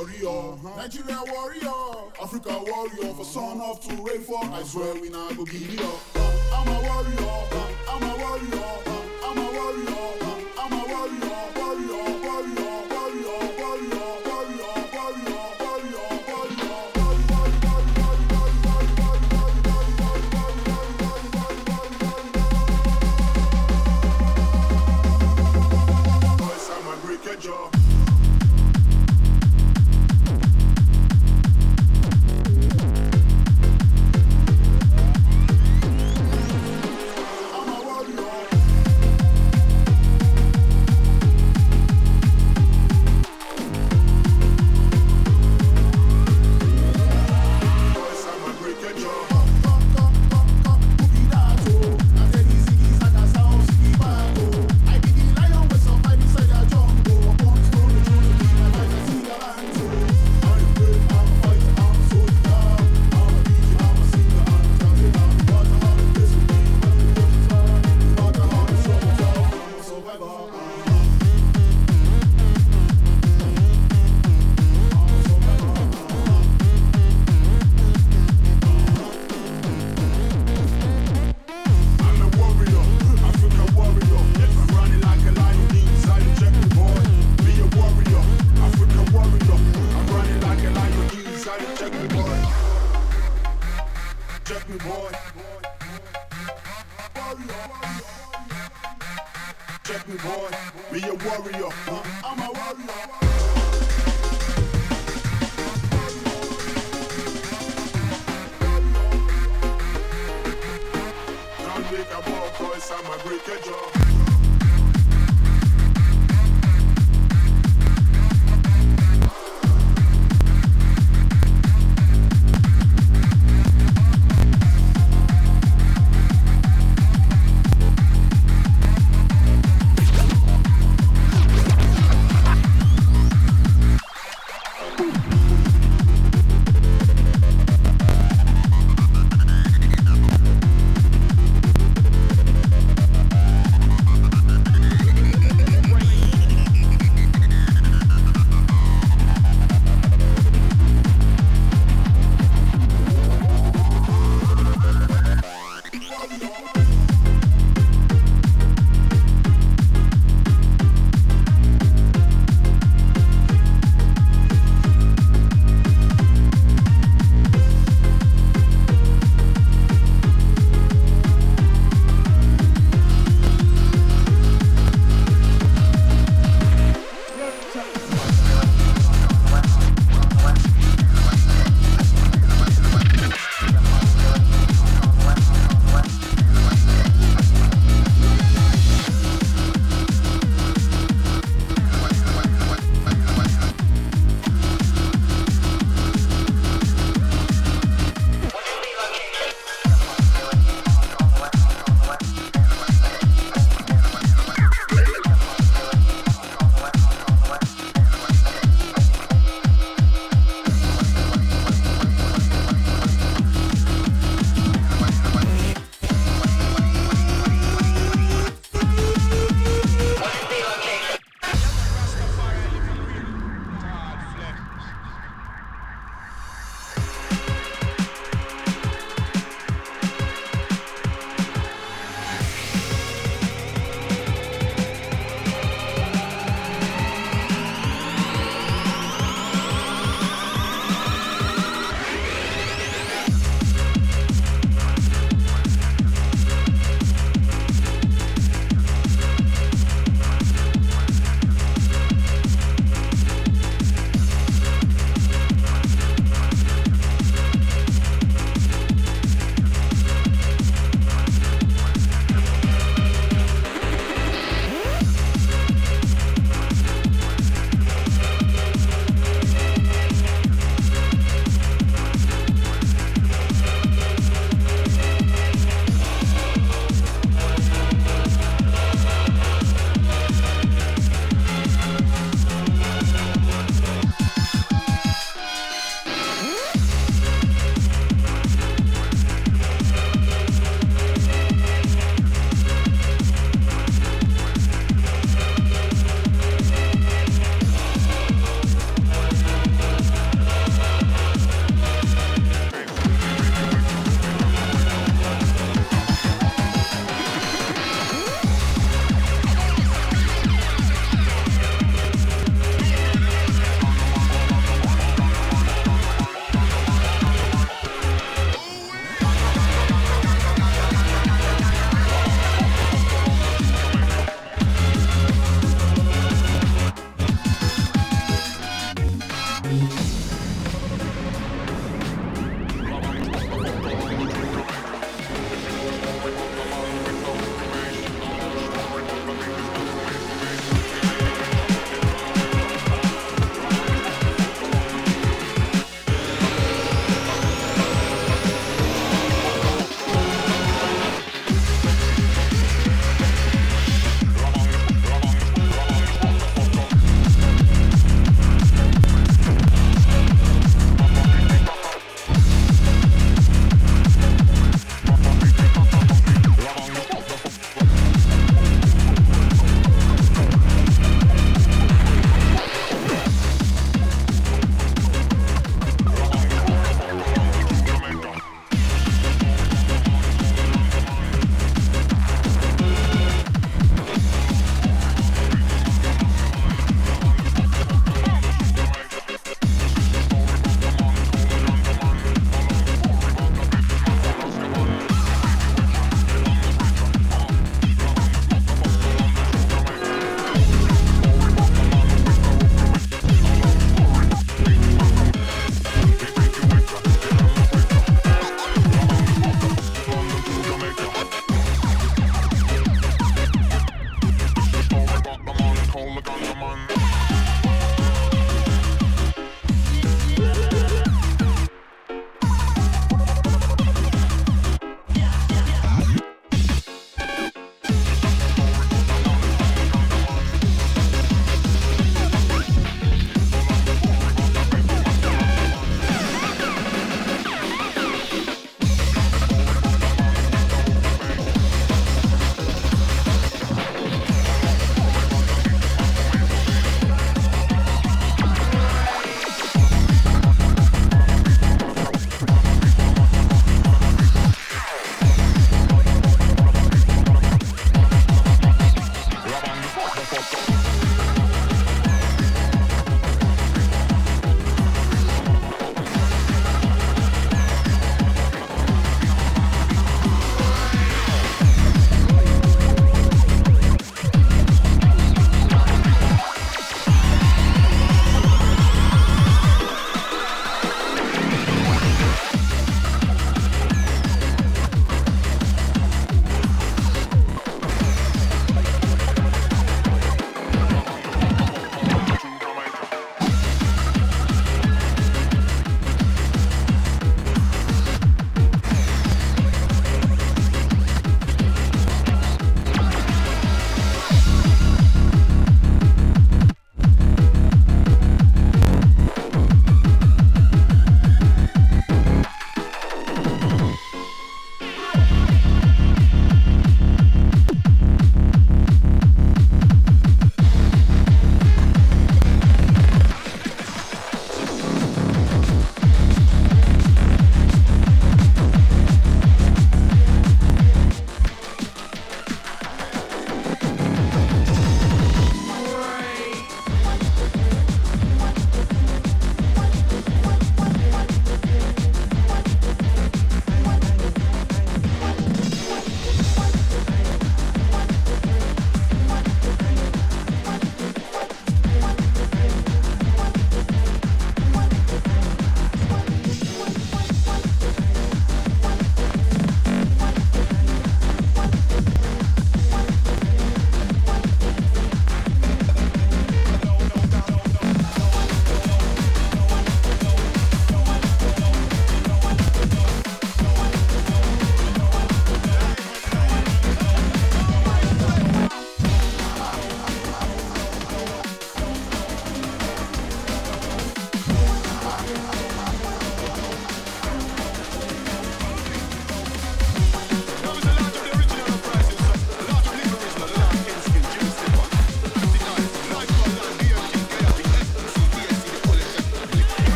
warrior, uh-huh. Nigeria warrior, Africa warrior, for son of to rain. I swear we not go give it up. Uh, I'm a warrior, uh, I'm a warrior.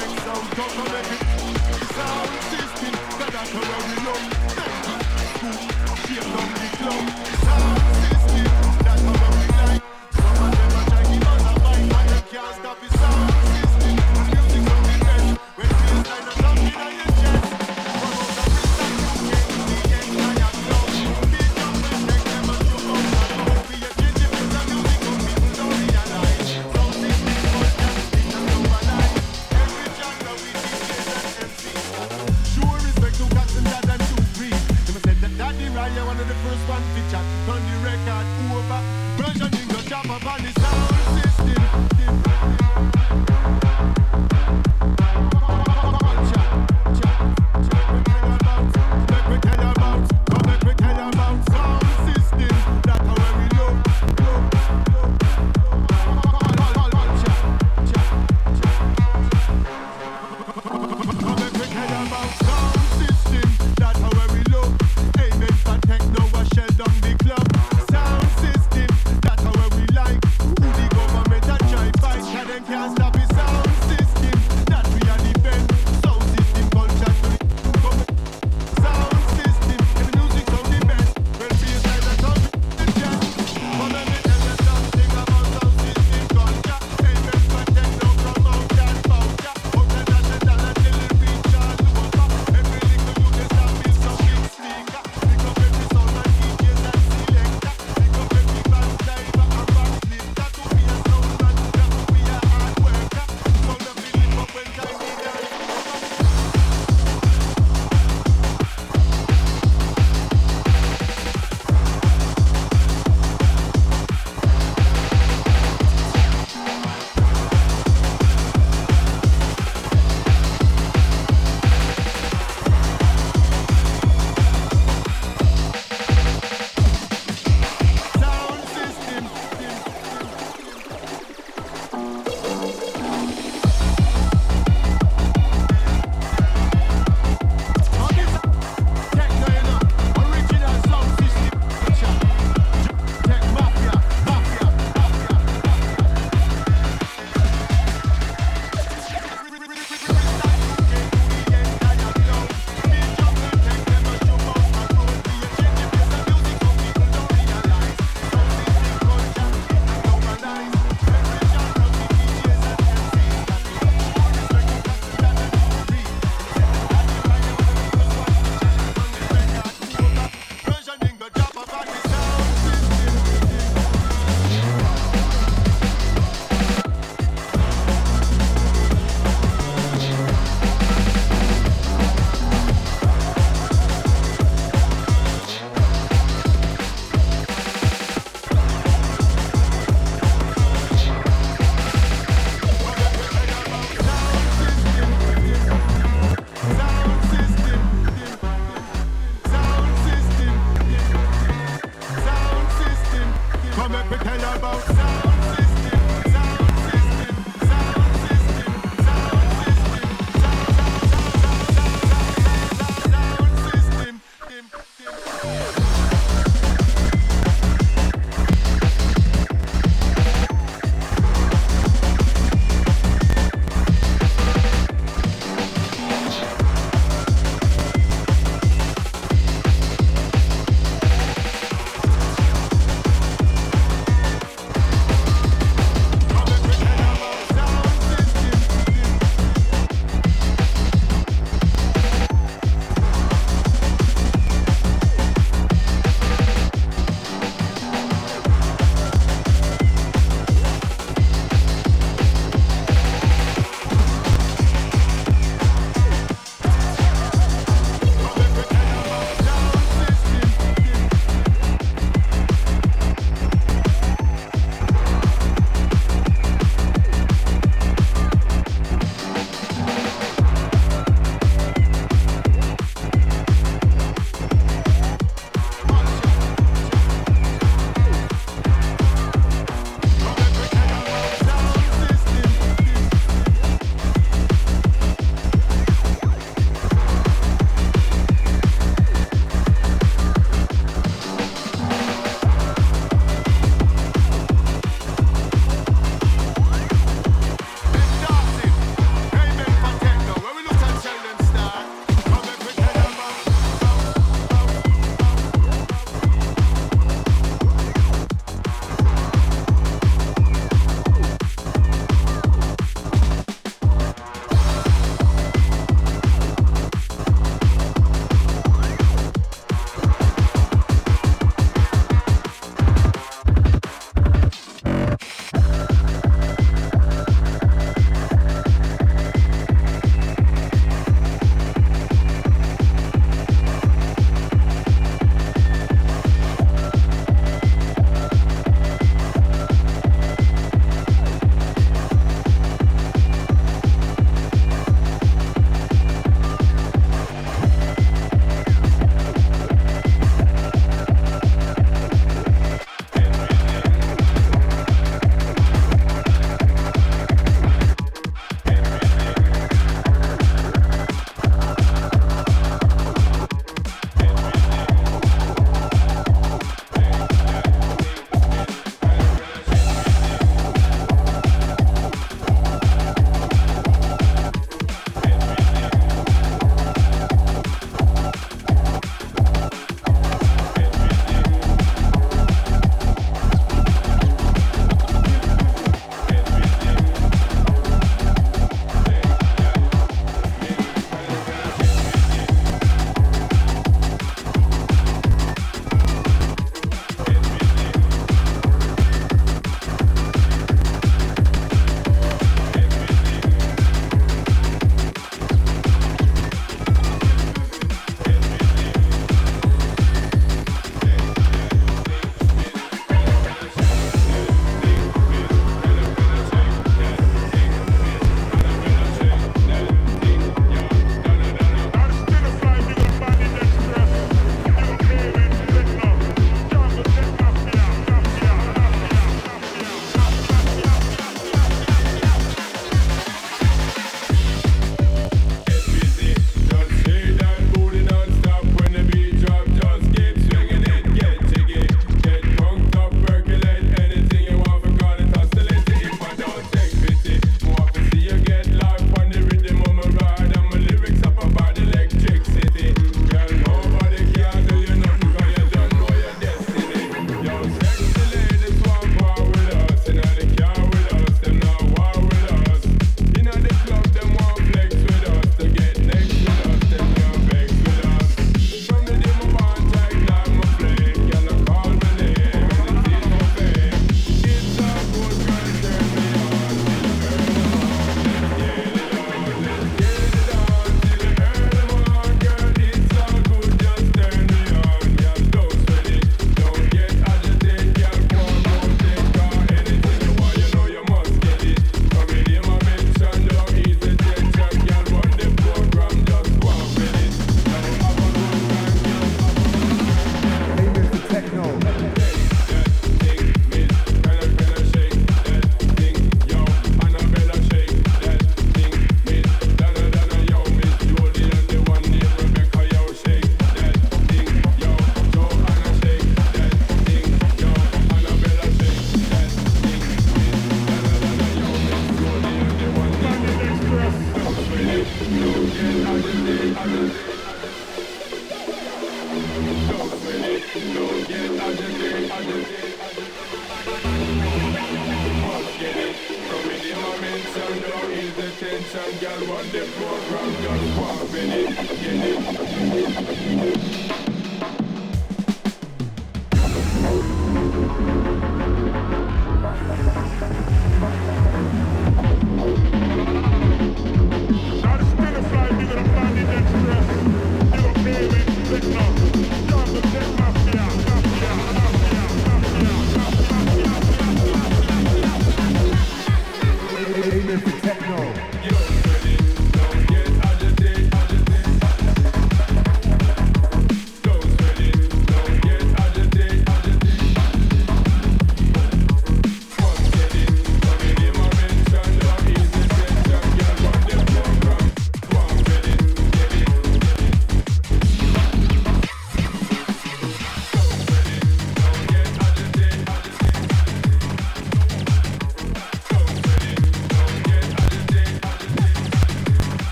take down, come and. It's system, that's we know. Thank you, school, shake the club.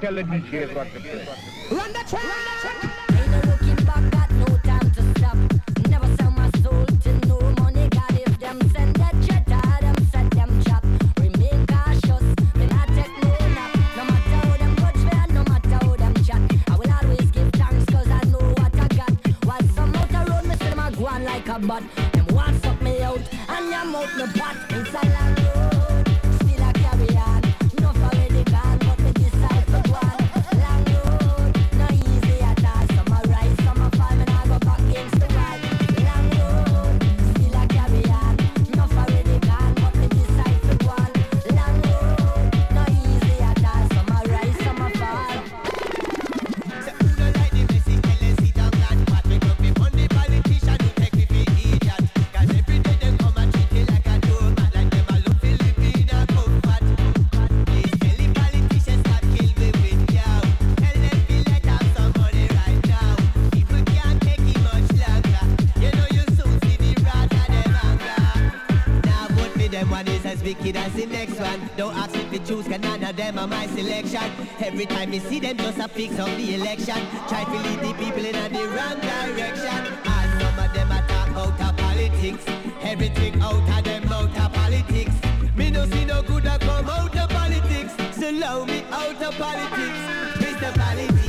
askerlerini şeye bırakıp. wicked as the next one. Don't ask me to choose, cause none of them are my selection. Every time you see them, just a fix of the election. Try to lead the people in the wrong direction. And some of them are talk out of politics. Everything out of them out of politics. Me no see no good that come out of politics. So love me out of politics. Mr. Politics.